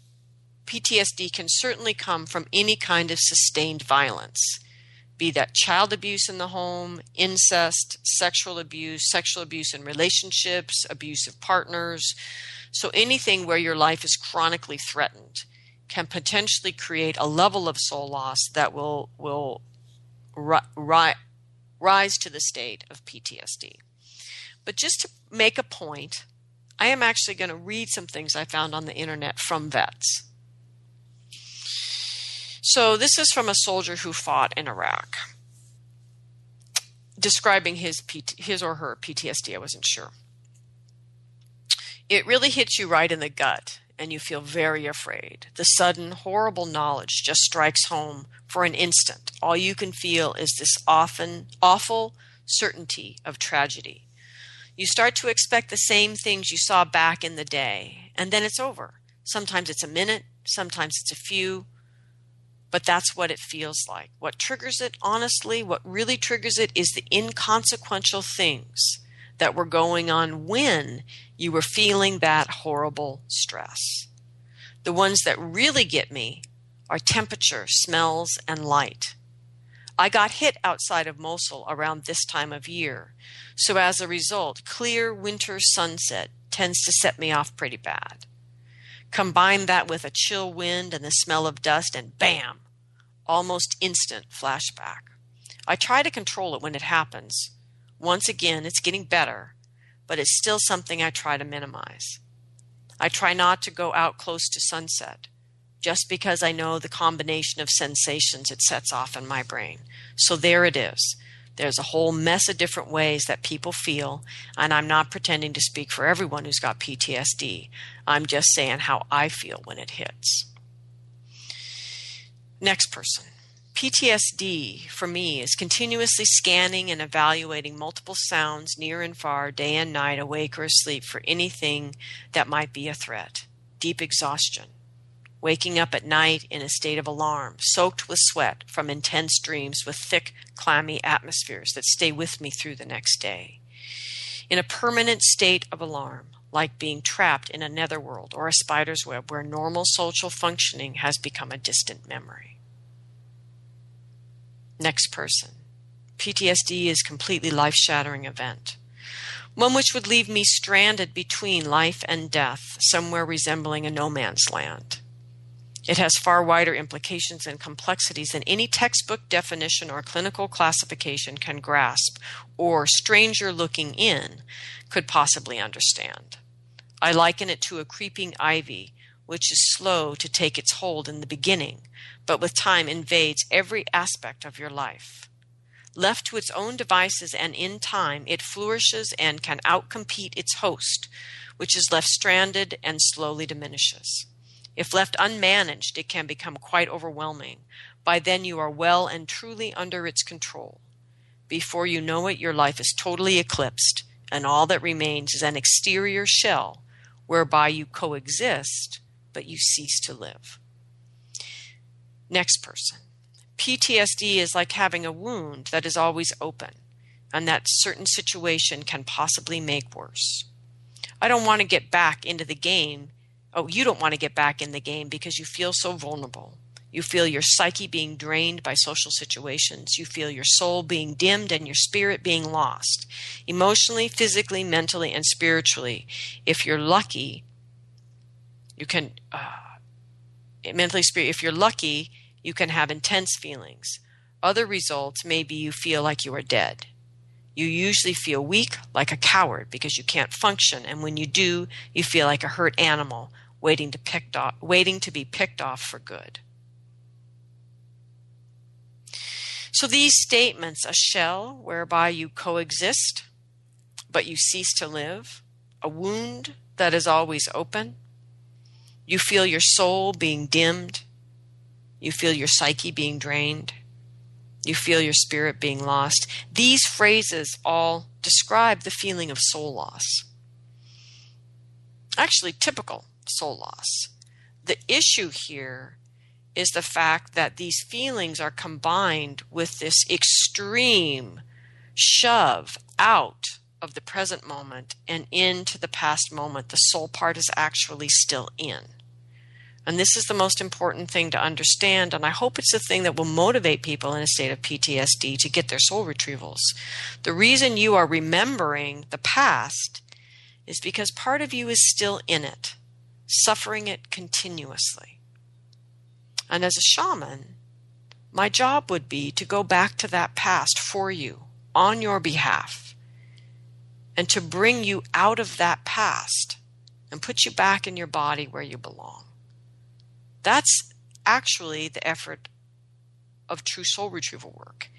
PTSD can certainly come from any kind of sustained violence, be that child abuse in the home, incest, sexual abuse, sexual abuse in relationships, abuse of partners. So anything where your life is chronically threatened can potentially create a level of soul loss that will will ri- ri- rise to the state of PTSD. But just to make a point, I am actually going to read some things I found on the internet from vets. So this is from a soldier who fought in Iraq, describing his his or her PTSD. I wasn't sure. It really hits you right in the gut, and you feel very afraid. The sudden, horrible knowledge just strikes home for an instant. All you can feel is this often awful certainty of tragedy. You start to expect the same things you saw back in the day, and then it's over. Sometimes it's a minute, sometimes it's a few, but that's what it feels like. What triggers it, honestly, what really triggers it is the inconsequential things that were going on when you were feeling that horrible stress. The ones that really get me are temperature, smells, and light. I got hit outside of Mosul around this time of year, so as a result, clear winter sunset tends to set me off pretty bad. Combine that with a chill wind and the smell of dust, and bam, almost instant flashback. I try to control it when it happens. Once again, it's getting better, but it's still something I try to minimize. I try not to go out close to sunset, just because I know the combination of sensations it sets off in my brain. So there it is. There's a whole mess of different ways that people feel, and I'm not pretending to speak for everyone who's got PTSD. I'm just saying how I feel when it hits. Next person. PTSD for me is continuously scanning and evaluating multiple sounds near and far, day and night, awake or asleep, for anything that might be a threat. Deep exhaustion. Waking up at night in a state of alarm, soaked with sweat from intense dreams with thick, clammy atmospheres that stay with me through the next day. In a permanent state of alarm, like being trapped in a netherworld or a spider's web where normal social functioning has become a distant memory. Next person. PTSD is completely life shattering event. One which would leave me stranded between life and death, somewhere resembling a no man's land. It has far wider implications and complexities than any textbook definition or clinical classification can grasp or stranger looking in could possibly understand. I liken it to a creeping ivy, which is slow to take its hold in the beginning, but with time invades every aspect of your life. Left to its own devices and in time, it flourishes and can outcompete its host, which is left stranded and slowly diminishes. If left unmanaged, it can become quite overwhelming. By then, you are well and truly under its control. Before you know it, your life is totally eclipsed, and all that remains is an exterior shell whereby you coexist, but you cease to live. Next person. PTSD is like having a wound that is always open, and that certain situation can possibly make worse. I don't want to get back into the game Oh, you don't want to get back in the game because you feel so vulnerable. You feel your psyche being drained by social situations. You feel your soul being dimmed and your spirit being lost. Emotionally, physically, mentally, and spiritually. If you're lucky, you can, uh, mentally, spirit, if you're lucky, you can have intense feelings. Other results may be you feel like you are dead. You usually feel weak, like a coward, because you can't function, and when you do, you feel like a hurt animal waiting to, waiting to be picked off for good. So these statements a shell whereby you coexist, but you cease to live, a wound that is always open, you feel your soul being dimmed, you feel your psyche being drained, you feel your spirit being lost. These phrases all describe the feeling of soul loss. Actually, typical soul loss. The issue here is the fact that these feelings are combined with this extreme shove out of the present moment and into the past moment. The soul part is actually still in. And this is the most important thing to understand. And I hope it's the thing that will motivate people in a state of PTSD to get their soul retrievals. The reason you are remembering the past is because part of you is still in it, suffering it continuously. And as a shaman, my job would be to go back to that past for you on your behalf and to bring you out of that past and put you back in your body where you belong. That's actually the effort of true soul retrieval work.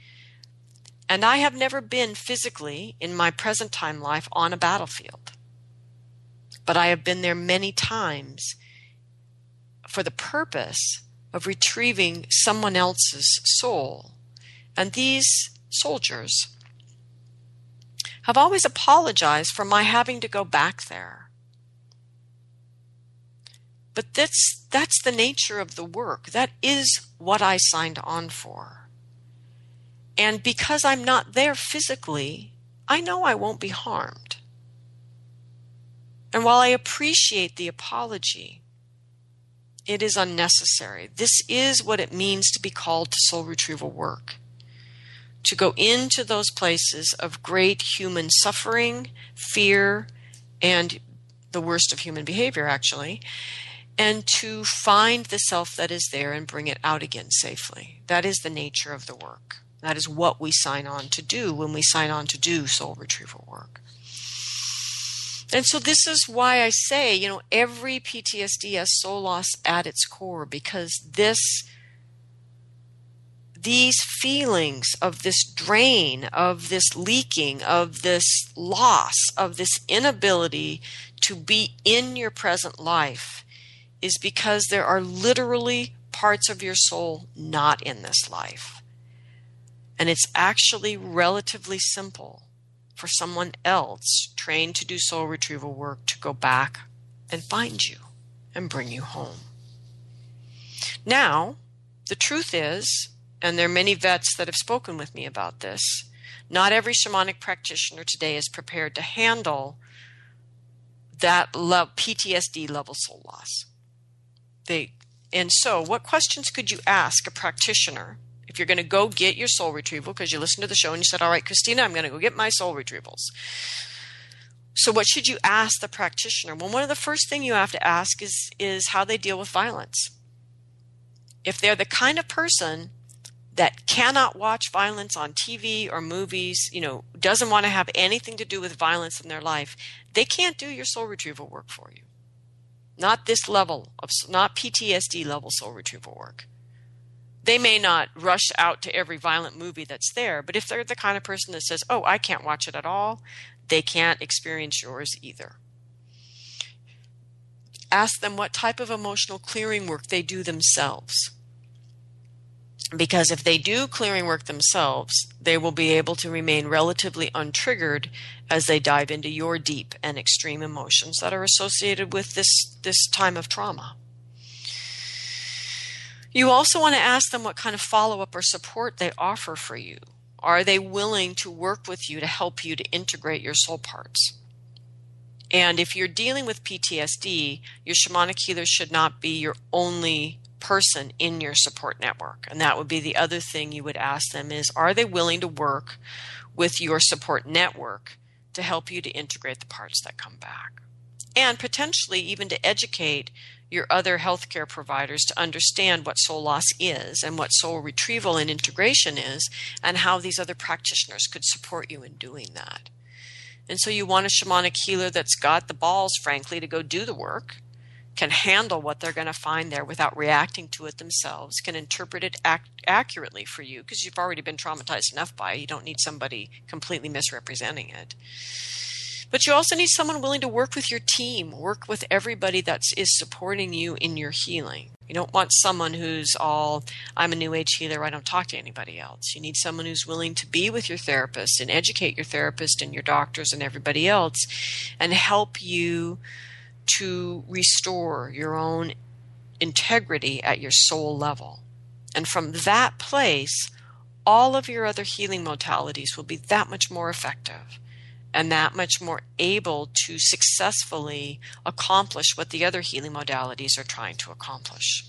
And I have never been physically in my present time life on a battlefield. But I have been there many times for the purpose of retrieving someone else's soul. And these soldiers have always apologized for my having to go back there. But that's that's the nature of the work. That is what I signed on for. And because I'm not there physically, I know I won't be harmed. And while I appreciate the apology, it is unnecessary. This is what it means to be called to soul retrieval work. To go into those places of great human suffering, fear, and the worst of human behavior, actually, and to find the self that is there and bring it out again safely. That is the nature of the work. That is what we sign on to do when we sign on to do soul retrieval work. And so this is why I say, you know, every PTSD has soul loss at its core because this these feelings of this drain, of this leaking, of this loss, of this inability to be in your present life is because there are literally parts of your soul not in this life. And it's actually relatively simple for someone else trained to do soul retrieval work to go back and find you and bring you home. Now, the truth is, and there are many vets that have spoken with me about this, not every shamanic practitioner today is prepared to handle that PTSD level soul loss. They, and so, what questions could you ask a practitioner if you're going to go get your soul retrieval, because you listened to the show and you said, All right, Christina, I'm going to go get my soul retrievals. So what should you ask the practitioner? Well, one of the first thing you have to ask is is how they deal with violence. If they're the kind of person that cannot watch violence on TV or movies, you know, doesn't want to have anything to do with violence in their life, they can't do your soul retrieval work for you. Not this level of not PTSD level soul retrieval work they may not rush out to every violent movie that's there, but if they're the kind of person that says, Oh, I can't watch it at all, they can't experience yours either. Ask them what type of emotional clearing work they do themselves. Because if they do clearing work themselves, they will be able to remain relatively untriggered as they dive into your deep and extreme emotions that are associated with this, this time of trauma. You also want to ask them what kind of follow up or support they offer for you. Are they willing to work with you to help you to integrate your soul parts? And if you're dealing with PTSD, your shamanic healer should not be your only person in your support network. And that would be the other thing you would ask them is are they willing to work with your support network to help you to integrate the parts that come back? And potentially even to educate your other healthcare providers to understand what soul loss is and what soul retrieval and integration is, and how these other practitioners could support you in doing that. And so you want a shamanic healer that's got the balls, frankly, to go do the work, can handle what they're going to find there without reacting to it themselves, can interpret it ac- accurately for you because you've already been traumatized enough by it. You don't need somebody completely misrepresenting it. But you also need someone willing to work with your team, work with everybody that is supporting you in your healing. You don't want someone who's all, I'm a new age healer, I don't talk to anybody else. You need someone who's willing to be with your therapist and educate your therapist and your doctors and everybody else and help you to restore your own integrity at your soul level. And from that place, all of your other healing modalities will be that much more effective and that much more able to successfully accomplish what the other healing modalities are trying to accomplish.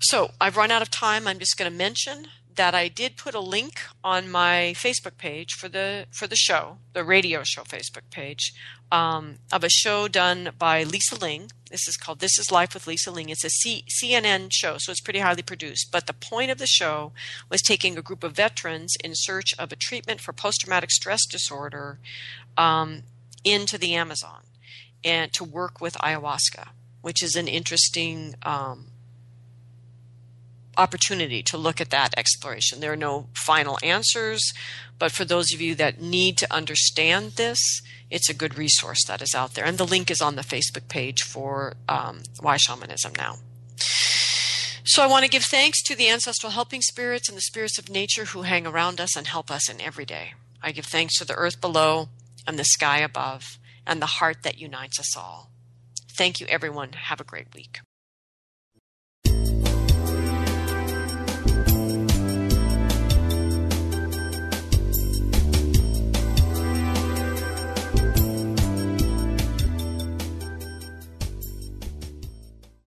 So I've run out of time. I'm just going to mention that I did put a link on my Facebook page for the for the show, the radio show Facebook page, um, of a show done by Lisa Ling. This is called "This Is Life with Lisa Ling." It's a C- CNN show, so it's pretty highly produced. But the point of the show was taking a group of veterans in search of a treatment for post-traumatic stress disorder um, into the Amazon and to work with ayahuasca, which is an interesting. Um, opportunity to look at that exploration. There are no final answers, but for those of you that need to understand this, it's a good resource that is out there. And the link is on the Facebook page for um, Why Shamanism Now. So I want to give thanks to the ancestral helping spirits and the spirits of nature who hang around us and help us in every day. I give thanks to the earth below and the sky above and the heart that unites us all. Thank you, everyone. Have a great week.